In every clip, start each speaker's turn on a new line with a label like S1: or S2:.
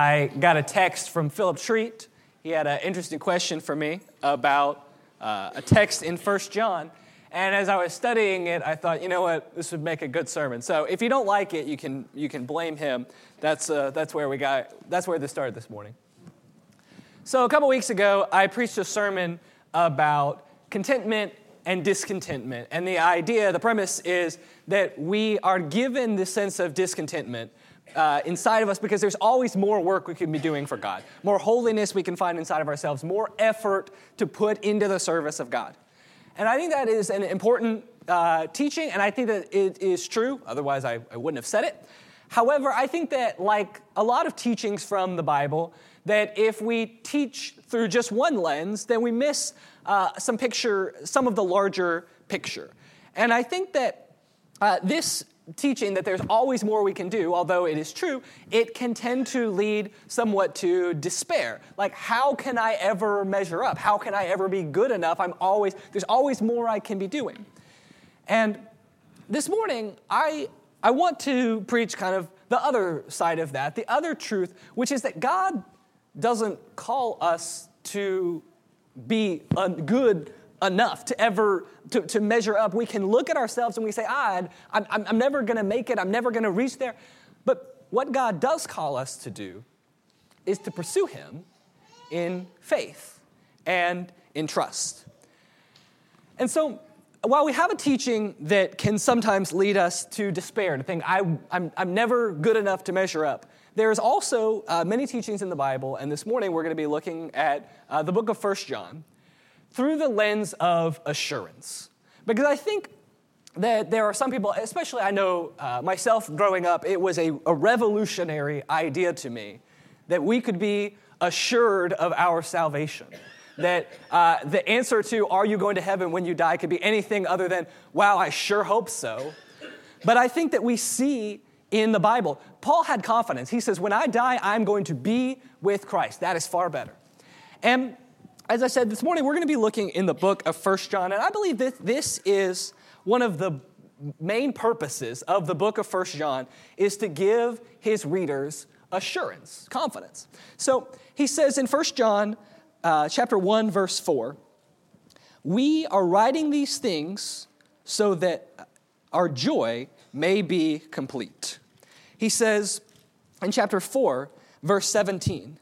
S1: I got a text from Philip Treat. He had an interesting question for me about uh, a text in First John. And as I was studying it, I thought, you know what, this would make a good sermon. So if you don't like it, you can, you can blame him. That's, uh, that's where we got, that's where this started this morning. So a couple weeks ago, I preached a sermon about contentment and discontentment. And the idea, the premise is that we are given the sense of discontentment uh, inside of us because there's always more work we can be doing for God, more holiness we can find inside of ourselves, more effort to put into the service of God. And I think that is an important uh, teaching, and I think that it is true, otherwise, I, I wouldn't have said it. However, I think that, like a lot of teachings from the Bible, that if we teach through just one lens, then we miss uh, some picture, some of the larger picture. And I think that uh, this teaching that there's always more we can do, although it is true, it can tend to lead somewhat to despair. Like, how can I ever measure up? How can I ever be good enough? I'm always, there's always more I can be doing. And this morning, I, I want to preach kind of the other side of that, the other truth, which is that God doesn't call us to be a good enough to ever to, to measure up. We can look at ourselves and we say, ah, I'm, I'm, I'm never going to make it. I'm never going to reach there. But what God does call us to do is to pursue Him in faith and in trust. And so, while we have a teaching that can sometimes lead us to despair, to think, I, I'm, I'm never good enough to measure up, there's also uh, many teachings in the Bible, and this morning we're going to be looking at uh, the book of First John through the lens of assurance. Because I think that there are some people, especially I know uh, myself growing up, it was a, a revolutionary idea to me that we could be assured of our salvation. That uh, the answer to, are you going to heaven when you die, could be anything other than, wow, I sure hope so. But I think that we see in the Bible, Paul had confidence. He says, when I die, I'm going to be with Christ. That is far better. And as I said this morning, we're going to be looking in the book of First John, and I believe that this is one of the main purposes of the book of First John is to give his readers assurance, confidence. So he says in First John uh, chapter 1, verse 4, we are writing these things so that our joy may be complete. He says in chapter 4, verse 17,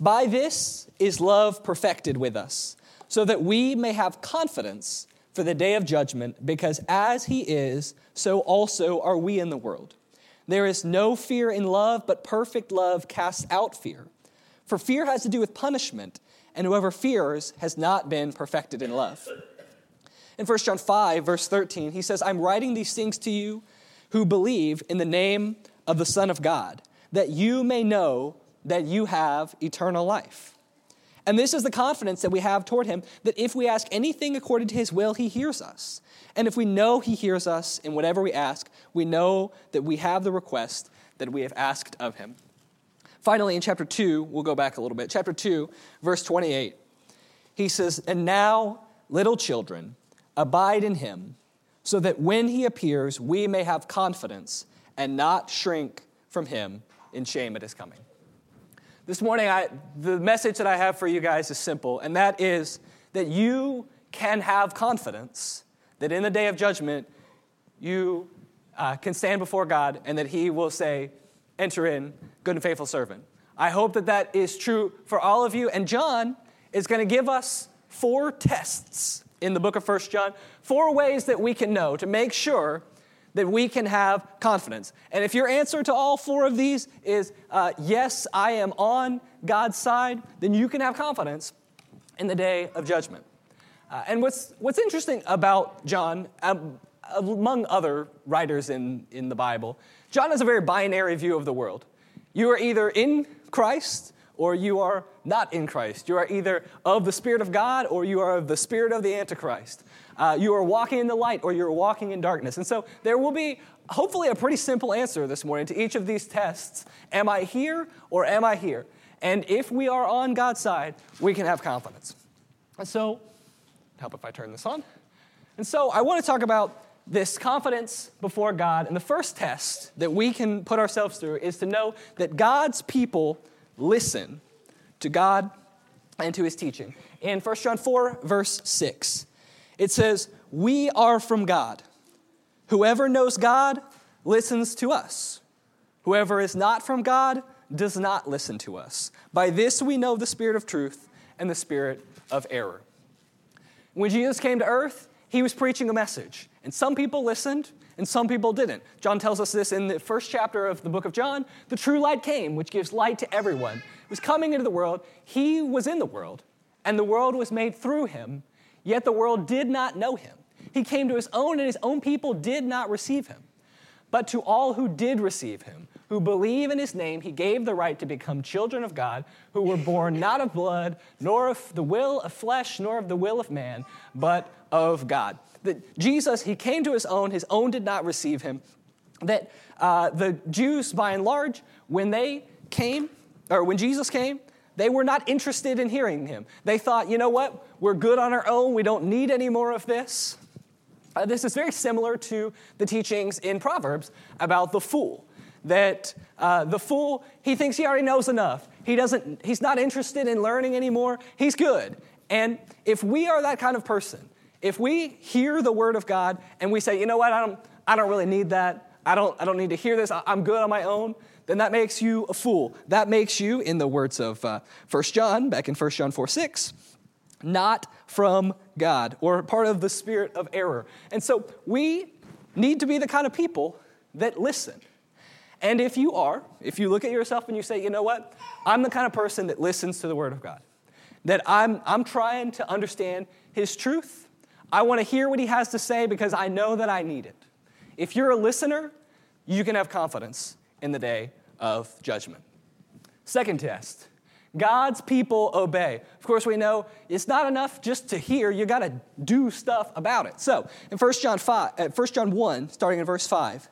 S1: by this is love perfected with us, so that we may have confidence for the day of judgment, because as he is, so also are we in the world. There is no fear in love, but perfect love casts out fear. For fear has to do with punishment, and whoever fears has not been perfected in love. In 1 John 5, verse 13, he says, I'm writing these things to you who believe in the name of the Son of God, that you may know that you have eternal life. And this is the confidence that we have toward him that if we ask anything according to his will, he hears us. And if we know he hears us in whatever we ask, we know that we have the request that we have asked of him. Finally, in chapter 2, we'll go back a little bit. Chapter 2, verse 28, he says, And now, little children, abide in him, so that when he appears, we may have confidence and not shrink from him in shame at his coming. This morning, I, the message that I have for you guys is simple, and that is that you can have confidence that in the day of judgment, you uh, can stand before God and that He will say, Enter in, good and faithful servant. I hope that that is true for all of you. And John is going to give us four tests in the book of First John, four ways that we can know to make sure that we can have confidence. And if your answer to all four of these is uh, yes, I am on God's side, then you can have confidence in the day of judgment. Uh, and what's, what's interesting about John, um, among other writers in, in the Bible, John has a very binary view of the world. You are either in Christ or you are not in Christ. You are either of the Spirit of God or you are of the Spirit of the Antichrist. Uh, you are walking in the light or you're walking in darkness. And so there will be hopefully a pretty simple answer this morning to each of these tests Am I here or am I here? And if we are on God's side, we can have confidence. And so, help if I turn this on. And so I want to talk about this confidence before God. And the first test that we can put ourselves through is to know that God's people listen to God and to his teaching. In 1 John 4, verse 6, it says, We are from God. Whoever knows God listens to us. Whoever is not from God does not listen to us. By this we know the spirit of truth and the spirit of error. When Jesus came to earth, he was preaching a message, and some people listened and some people didn't. John tells us this in the first chapter of the book of John. The true light came, which gives light to everyone. It was coming into the world. He was in the world, and the world was made through him, yet the world did not know him. He came to his own, and his own people did not receive him. But to all who did receive him, who believe in his name, he gave the right to become children of God, who were born not of blood, nor of the will of flesh, nor of the will of man, but of God. That Jesus, he came to his own, his own did not receive him. That uh, the Jews, by and large, when they came, or when Jesus came, they were not interested in hearing him. They thought, you know what, we're good on our own, we don't need any more of this. Uh, this is very similar to the teachings in Proverbs about the fool. That uh, the fool, he thinks he already knows enough. He doesn't, he's not interested in learning anymore. He's good. And if we are that kind of person, if we hear the word of God and we say, you know what, I don't, I don't really need that. I don't, I don't need to hear this. I'm good on my own. Then that makes you a fool. That makes you, in the words of uh, 1 John, back in 1 John 4 6, not from God or part of the spirit of error. And so we need to be the kind of people that listen. And if you are, if you look at yourself and you say, you know what, I'm the kind of person that listens to the Word of God, that I'm, I'm trying to understand His truth, I want to hear what He has to say because I know that I need it. If you're a listener, you can have confidence in the day of judgment. Second test God's people obey. Of course, we know it's not enough just to hear, you got to do stuff about it. So, in 1 John, 5, uh, 1 John 1, starting in verse 5,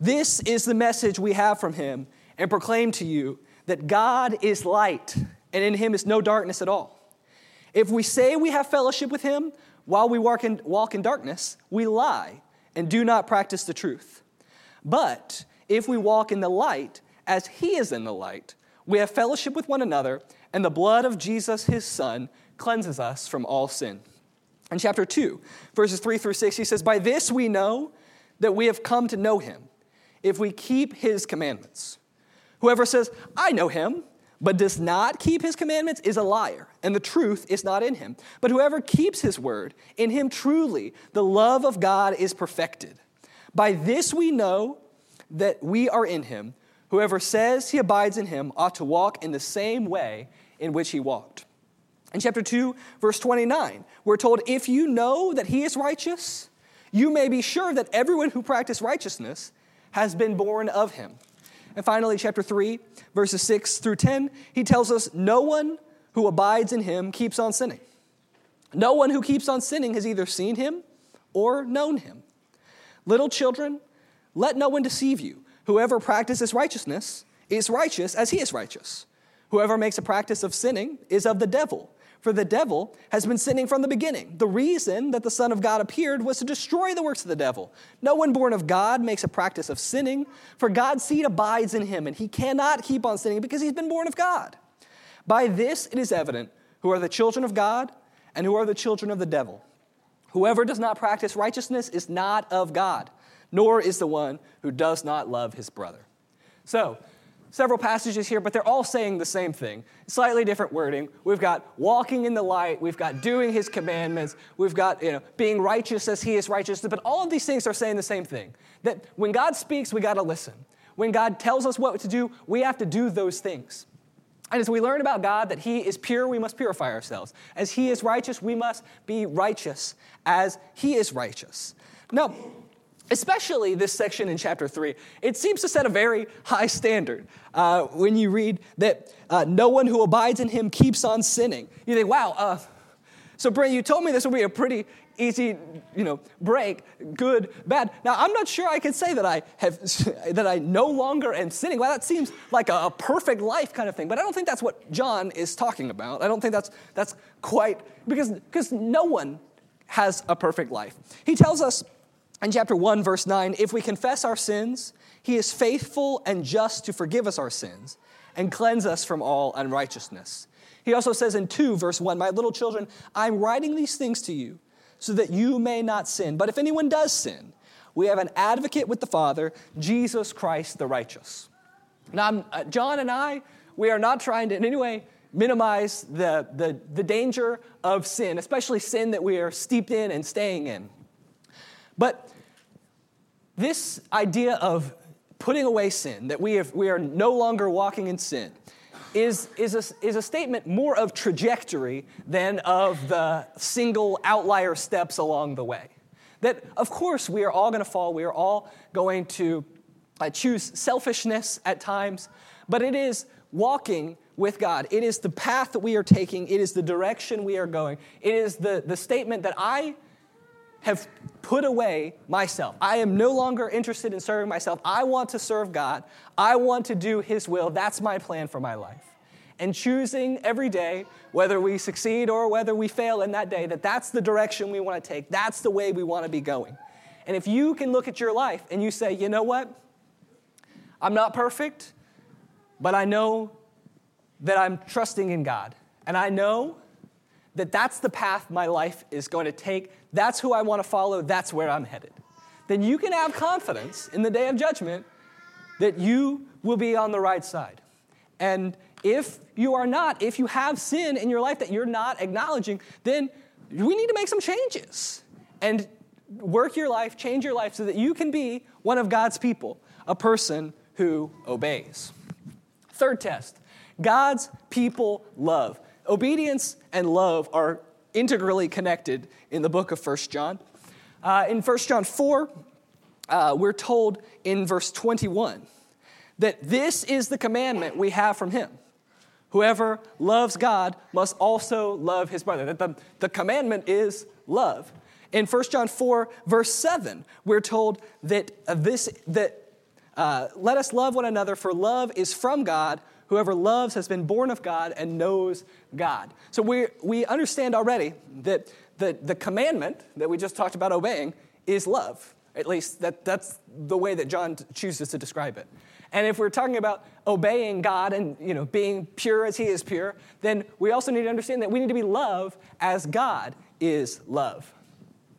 S1: this is the message we have from him and proclaim to you that God is light, and in him is no darkness at all. If we say we have fellowship with him while we walk in, walk in darkness, we lie and do not practice the truth. But if we walk in the light as he is in the light, we have fellowship with one another, and the blood of Jesus, his son, cleanses us from all sin. In chapter 2, verses 3 through 6, he says, By this we know that we have come to know him, if we keep his commandments. Whoever says, I know him, but does not keep his commandments is a liar, and the truth is not in him. But whoever keeps his word, in him truly the love of God is perfected. By this we know that we are in him. Whoever says he abides in him ought to walk in the same way in which he walked. In chapter 2, verse 29, we're told, If you know that he is righteous, you may be sure that everyone who practices righteousness has been born of him. And finally, chapter 3, verses 6 through 10, he tells us, No one who abides in him keeps on sinning. No one who keeps on sinning has either seen him or known him. Little children, let no one deceive you. Whoever practices righteousness is righteous as he is righteous. Whoever makes a practice of sinning is of the devil, for the devil has been sinning from the beginning. The reason that the Son of God appeared was to destroy the works of the devil. No one born of God makes a practice of sinning, for God's seed abides in him, and he cannot keep on sinning because he's been born of God. By this it is evident who are the children of God and who are the children of the devil. Whoever does not practice righteousness is not of God nor is the one who does not love his brother. So, several passages here, but they're all saying the same thing. Slightly different wording. We've got walking in the light, we've got doing his commandments, we've got you know, being righteous as he is righteous, but all of these things are saying the same thing. That when God speaks, we got to listen. When God tells us what to do, we have to do those things. And as we learn about God that He is pure, we must purify ourselves. As He is righteous, we must be righteous as He is righteous. Now, especially this section in chapter 3, it seems to set a very high standard. Uh, when you read that uh, no one who abides in him keeps on sinning, you think, wow, uh, so Brent, you told me this would be a pretty easy, you know, break, good, bad. Now, I'm not sure I can say that I have, that I no longer am sinning. Well, that seems like a, a perfect life kind of thing, but I don't think that's what John is talking about. I don't think that's, that's quite, because, because no one has a perfect life. He tells us in chapter 1, verse 9, if we confess our sins, he is faithful and just to forgive us our sins
S2: and cleanse us from all unrighteousness. He also says in 2, verse 1, My little children, I'm writing these things to you so that you may not sin. But if anyone does sin, we have an advocate with the Father, Jesus Christ the righteous. Now, uh, John and I, we are not trying to in any way minimize the, the, the danger of sin, especially sin that we are steeped in and staying in. But this idea of putting away sin, that we, have, we are no longer walking in sin, is, is, a, is a statement more of trajectory than of the single outlier steps along the way. That, of course, we are all going to fall, we are all going to uh, choose selfishness at times, but it is walking with God. It is the path that we are taking, it is the direction we are going. It is the, the statement that I have put away myself. I am no longer interested in serving myself. I want to serve God. I want to do His will. That's my plan for my life. And choosing every day, whether we succeed or whether we fail in that day, that that's the direction we want to take. That's the way we want to be going. And if you can look at your life and you say, you know what? I'm not perfect, but I know that I'm trusting in God. And I know that that's the path my life is going to take. That's who I want to follow. That's where I'm headed. Then you can have confidence in the day of judgment that you will be on the right side. And if you are not, if you have sin in your life that you're not acknowledging, then we need to make some changes and work your life, change your life so that you can be one of God's people, a person who obeys. Third test God's people love. Obedience and love are integrally connected in the book of 1 John. Uh, in 1 John 4, uh, we're told in verse 21 that this is the commandment we have from him. Whoever loves God must also love his brother. That the, the commandment is love. In 1 John 4, verse 7, we're told that this that uh, let us love one another, for love is from God. Whoever loves has been born of God and knows God. So we, we understand already that the, the commandment that we just talked about obeying is love. At least that, that's the way that John chooses to describe it. And if we're talking about obeying God and you know, being pure as He is pure, then we also need to understand that we need to be love as God is love.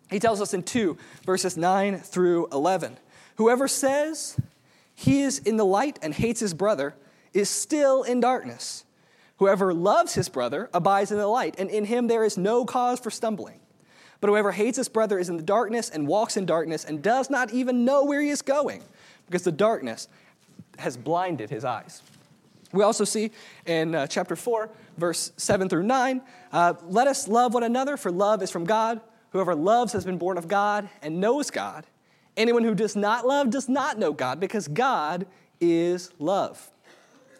S2: He tells us in 2, verses 9 through 11 Whoever says he is in the light and hates his brother is still in darkness. Whoever loves his brother abides in the light, and in him there is no cause for stumbling. But whoever hates his brother is in the darkness and walks in darkness and does not even know where he is going, because the darkness has blinded his eyes. We also see in uh, chapter 4, verse 7 through 9 uh, let us love one another, for love is from God. Whoever loves has been born of God and knows God. Anyone who does not love does not know God, because God is love.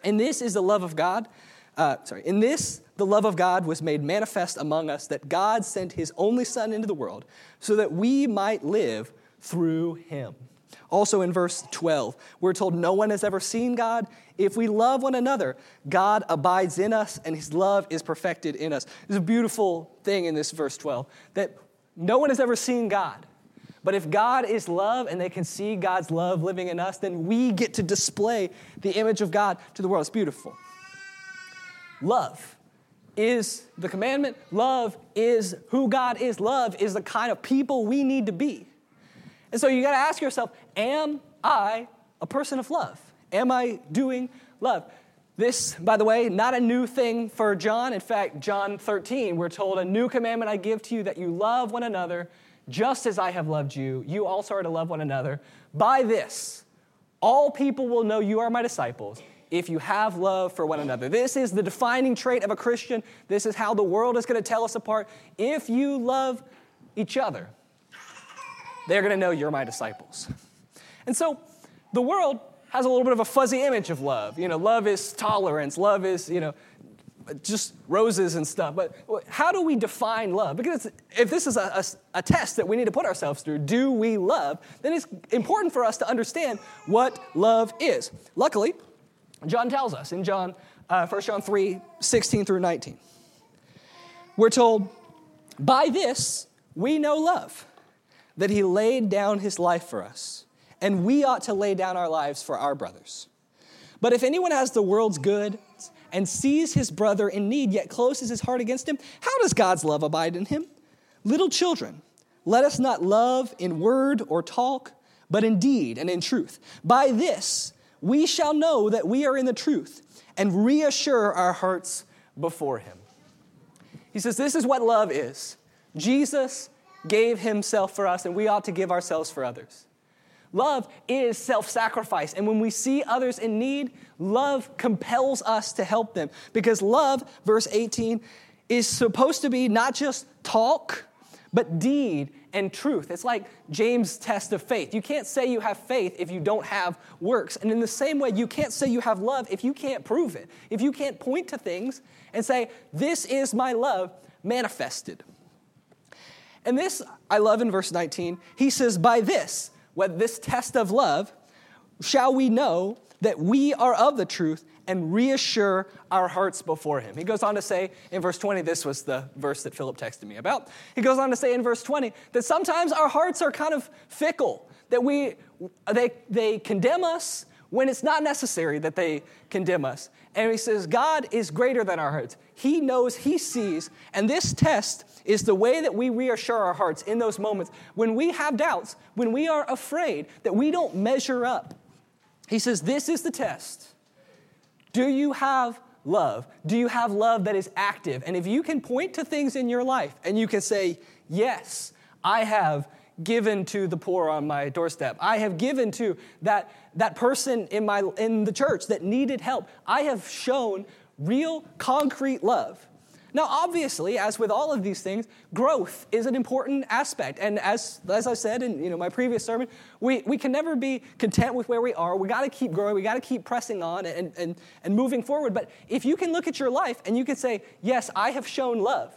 S2: And this is the love of God. Uh, sorry, in this, the love of God was made manifest among us that God sent his only Son into the world so that we might live through him. Also in verse 12, we're told no one has ever seen God. If we love one another, God abides in us and his love is perfected in us. There's a beautiful thing in this verse 12 that no one has ever seen God. But if God is love and they can see God's love living in us, then we get to display the image of God to the world. It's beautiful. Love is the commandment. Love is who God is. Love is the kind of people we need to be. And so you got to ask yourself Am I a person of love? Am I doing love? This, by the way, not a new thing for John. In fact, John 13, we're told, A new commandment I give to you that you love one another just as I have loved you, you also are to love one another. By this, all people will know you are my disciples if you have love for one another. This is the defining trait of a Christian. This is how the world is going to tell us apart. If you love each other, they're going to know you're my disciples. And so the world has a little bit of a fuzzy image of love. You know, love is tolerance, love is, you know, just roses and stuff. But how do we define love? Because if this is a, a, a, test that we need to put ourselves through, do we love? Then it's important for us to understand what love is. Luckily, John tells us in John, uh, 1 John 3 16 through 19. We're told, by this we know love, that he laid down his life for us, and we ought to lay down our lives for our brothers. But if anyone has the world's good and sees his brother in need, yet closes his heart against him, how does God's love abide in him? Little children, let us not love in word or talk, but in deed and in truth. By this we shall know that we are in the truth and reassure our hearts before him. He says, This is what love is. Jesus gave himself for us, and we ought to give ourselves for others. Love is self sacrifice. And when we see others in need, love compels us to help them. Because love, verse 18, is supposed to be not just talk, but deed and truth. It's like James' test of faith. You can't say you have faith if you don't have works. And in the same way, you can't say you have love if you can't prove it. If you can't point to things and say, This is my love manifested. And this I love in verse 19. He says, By this, what this test of love, shall we know that we are of the truth and reassure our hearts before him. He goes on to say in verse 20, this was the verse that Philip texted me about. He goes on to say in verse 20 that sometimes our hearts are kind of fickle, that we they they condemn us when it's not necessary that they condemn us. And he says, God is greater than our hearts. He knows, He sees. And this test is the way that we reassure our hearts in those moments when we have doubts, when we are afraid that we don't measure up. He says, This is the test. Do you have love? Do you have love that is active? And if you can point to things in your life and you can say, Yes, I have given to the poor on my doorstep. I have given to that, that person in, my, in the church that needed help. I have shown real, concrete love. Now, obviously, as with all of these things, growth is an important aspect. And as, as I said in you know, my previous sermon, we, we can never be content with where we are. We got to keep growing. We got to keep pressing on and, and, and moving forward. But if you can look at your life and you can say, Yes, I have shown love,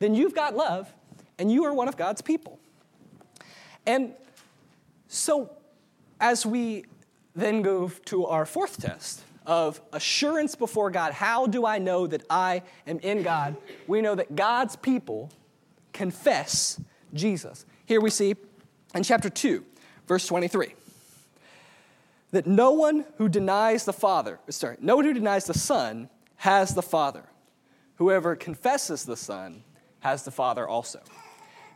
S2: then you've got love and you are one of God's people. And so, as we then go to our fourth test of assurance before God, how do I know that I am in God? We know that God's people confess Jesus. Here we see in chapter 2, verse 23 that no one who denies the Father, sorry, no one who denies the Son has the Father. Whoever confesses the Son has the Father also.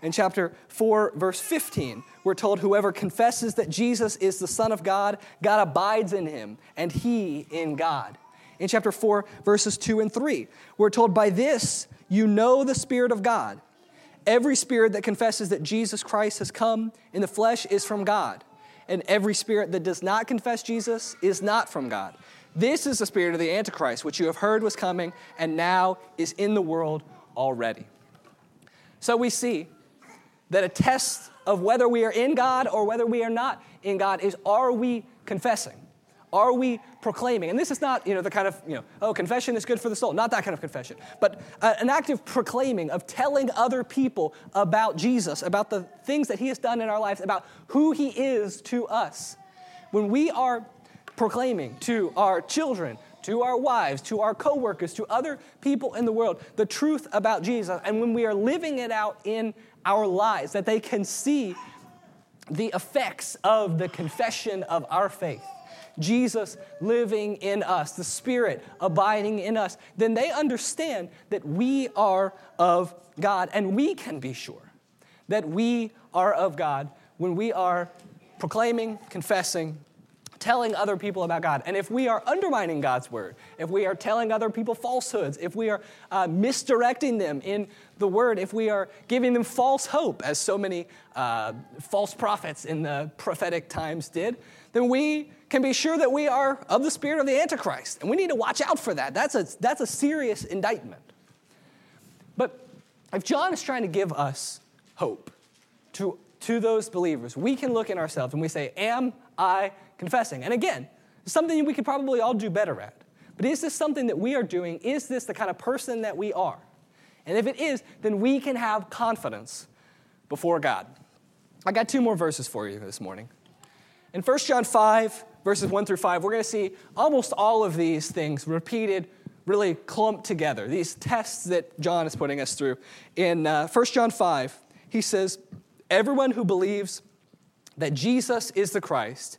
S2: In chapter 4, verse 15, we're told whoever confesses that Jesus is the Son of God, God abides in him, and he in God. In chapter 4, verses 2 and 3, we're told, By this you know the Spirit of God. Every spirit that confesses that Jesus Christ has come in the flesh is from God, and every spirit that does not confess Jesus is not from God. This is the spirit of the Antichrist, which you have heard was coming and now is in the world already. So we see that a test of whether we are in God or whether we are not in God is are we confessing? Are we proclaiming? And this is not, you know, the kind of, you know, oh, confession is good for the soul. Not that kind of confession. But uh, an active proclaiming of telling other people about Jesus, about the things that he has done in our lives, about who he is to us. When we are proclaiming to our children, to our wives, to our coworkers, to other people in the world, the truth about Jesus, and when we are living it out in our lives, that they can see the effects of the confession of our faith. Jesus living in us, the Spirit abiding in us, then they understand that we are of God. And we can be sure that we are of God when we are proclaiming, confessing, telling other people about God. And if we are undermining God's word, if we are telling other people falsehoods, if we are uh, misdirecting them in the word, if we are giving them false hope, as so many uh, false prophets in the prophetic times did, then we can be sure that we are of the spirit of the Antichrist. And we need to watch out for that. That's a, that's a serious indictment. But if John is trying to give us hope to, to those believers, we can look in ourselves and we say, Am I confessing. And again, something we could probably all do better at. But is this something that we are doing? Is this the kind of person that we are? And if it is, then we can have confidence before God. I got two more verses for you this morning. In 1 John 5, verses 1 through 5, we're going to see almost all of these things repeated, really clumped together, these tests that John is putting us through. In uh, 1 John 5, he says, Everyone who believes that Jesus is the Christ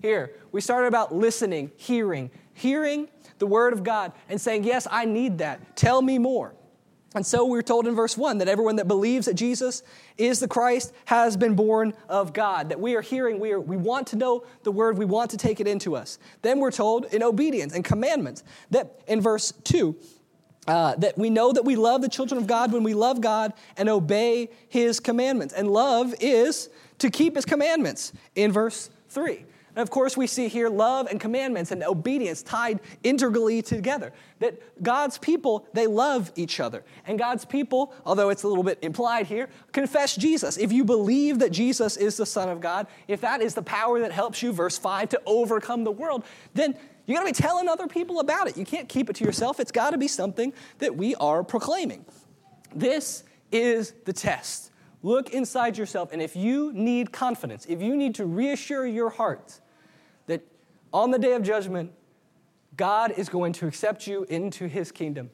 S2: Here, we started about listening, hearing, hearing the word of God and saying, Yes, I need that. Tell me more. And so we're told in verse 1 that everyone that believes that Jesus is the Christ has been born of God. That we are hearing, we, are, we want to know the word, we want to take it into us. Then we're told in obedience and commandments that in verse 2, uh, that we know that we love the children of God when we love God and obey his commandments. And love is to keep his commandments in verse 3. And of course, we see here love and commandments and obedience tied integrally together. That God's people, they love each other. And God's people, although it's a little bit implied here, confess Jesus. If you believe that Jesus is the Son of God, if that is the power that helps you, verse 5, to overcome the world, then you gotta be telling other people about it. You can't keep it to yourself. It's gotta be something that we are proclaiming. This is the test. Look inside yourself, and if you need confidence, if you need to reassure your heart that on the day of judgment, God is going to accept you into his kingdom,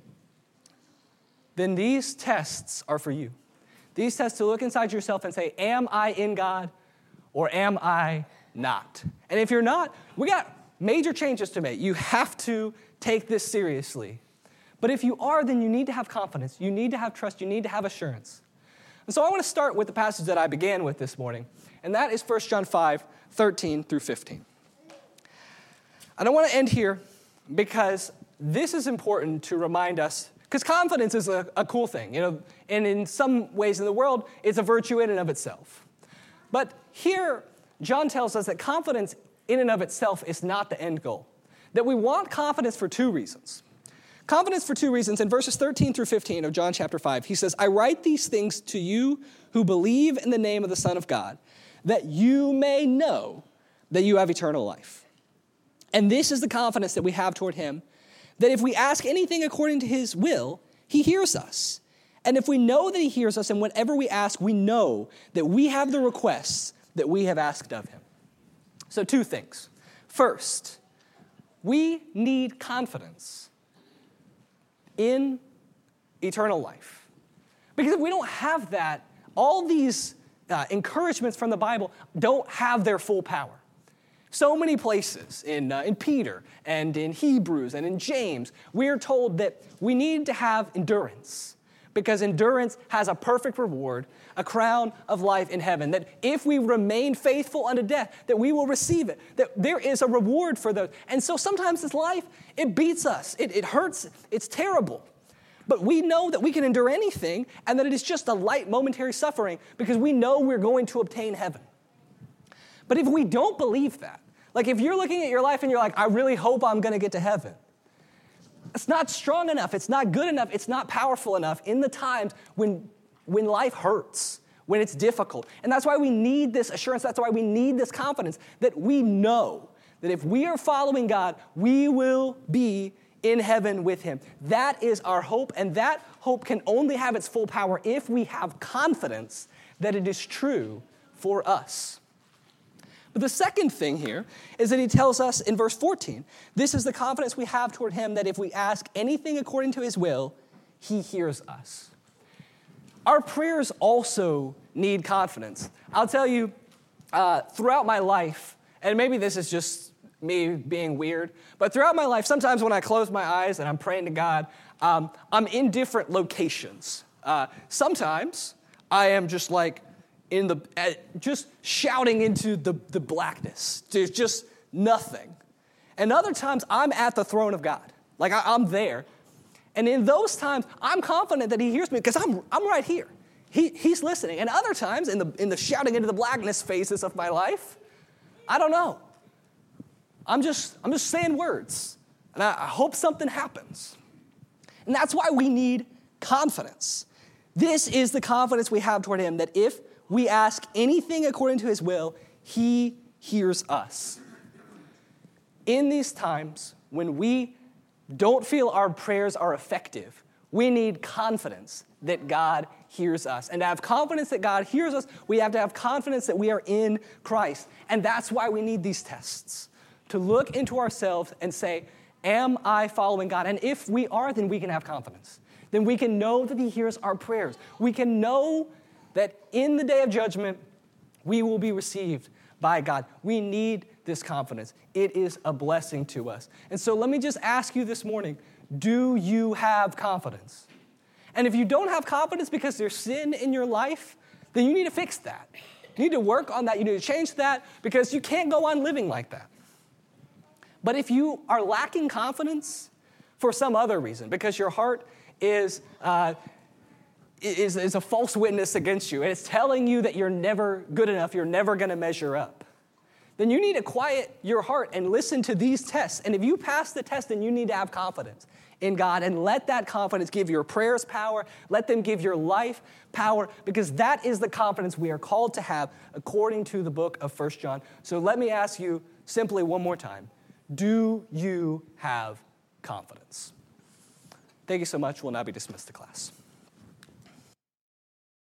S2: then these tests are for you. These tests to look inside yourself and say, Am I in God or am I not? And if you're not, we got major changes to make. You have to take this seriously. But if you are, then you need to have confidence, you need to have trust, you need to have assurance. And so I want to start with the passage that I began with this morning, and that is 1 John 5 13 through 15. I don't want to end here because this is important to remind us, because confidence is a, a cool thing, you know, and in some ways in the world, it's a virtue in and of itself. But here, John tells us that confidence in and of itself is not the end goal. That we want confidence for two reasons. Confidence for two reasons. In verses 13 through 15 of John chapter 5, he says, I write these things to you who believe in the name of the Son of God, that you may know that you have eternal life. And this is the confidence that we have toward him that if we ask anything according to his will, he hears us. And if we know that he hears us, and whenever we ask, we know that we have the requests that we have asked of him. So, two things. First, we need confidence in eternal life. Because if we don't have that, all these uh, encouragements from the Bible don't have their full power. So many places in, uh, in Peter and in Hebrews and in James, we are told that we need to have endurance because endurance has a perfect reward, a crown of life in heaven. That if we remain faithful unto death, that we will receive it. That there is a reward for those. And so sometimes this life, it beats us, it, it hurts, it's terrible. But we know that we can endure anything and that it is just a light momentary suffering because we know we're going to obtain heaven. But if we don't believe that, like if you're looking at your life and you're like, I really hope I'm going to get to heaven, it's not strong enough, it's not good enough, it's not powerful enough in the times when, when life hurts, when it's difficult. And that's why we need this assurance, that's why we need this confidence that we know that if we are following God, we will be in heaven with him. That is our hope, and that hope can only have its full power if we have confidence that it is true for us. But the second thing here is that he tells us in verse 14 this is the confidence we have toward him that if we ask anything according to his will, he hears us. Our prayers also need confidence. I'll tell you, uh, throughout my life, and maybe this is just me being weird. But throughout my life, sometimes when I close my eyes and I'm praying to God, um, I'm in different locations. Uh, sometimes I am just like in the, uh, just shouting into the, the blackness. There's just nothing. And other times I'm at the throne of God. Like I, I'm there. And in those times, I'm confident that He hears me because I'm, I'm right here. He, he's listening. And other times, in the, in the shouting into the blackness phases of my life, I don't know. I'm just, I'm just saying words, and I, I hope something happens. And that's why we need confidence. This is the confidence we have toward Him that if we ask anything according to His will, He hears us. In these times when we don't feel our prayers are effective. We need confidence that God hears us. And to have confidence that God hears us, we have to have confidence that we are in Christ. And that's why we need these tests to look into ourselves and say, Am I following God? And if we are, then we can have confidence. Then we can know that He hears our prayers. We can know in the day of judgment, we will be received by God. We need this confidence. It is a blessing to us. And so let me just ask you this morning do you have confidence? And if you don't have confidence because there's sin in your life, then you need to fix that. You need to work on that. You need to change that because you can't go on living like that. But if you are lacking confidence for some other reason, because your heart is, uh, is, is a false witness against you, and it's telling you that you're never good enough, you're never going to measure up, then you need to quiet your heart and listen to these tests. And if you pass the test, then you need to have confidence in God and let that confidence give your prayers power, let them give your life power, because that is the confidence we are called to have according to the book of First John. So let me ask you simply one more time do you have confidence? Thank you so much. We'll now be dismissed to class.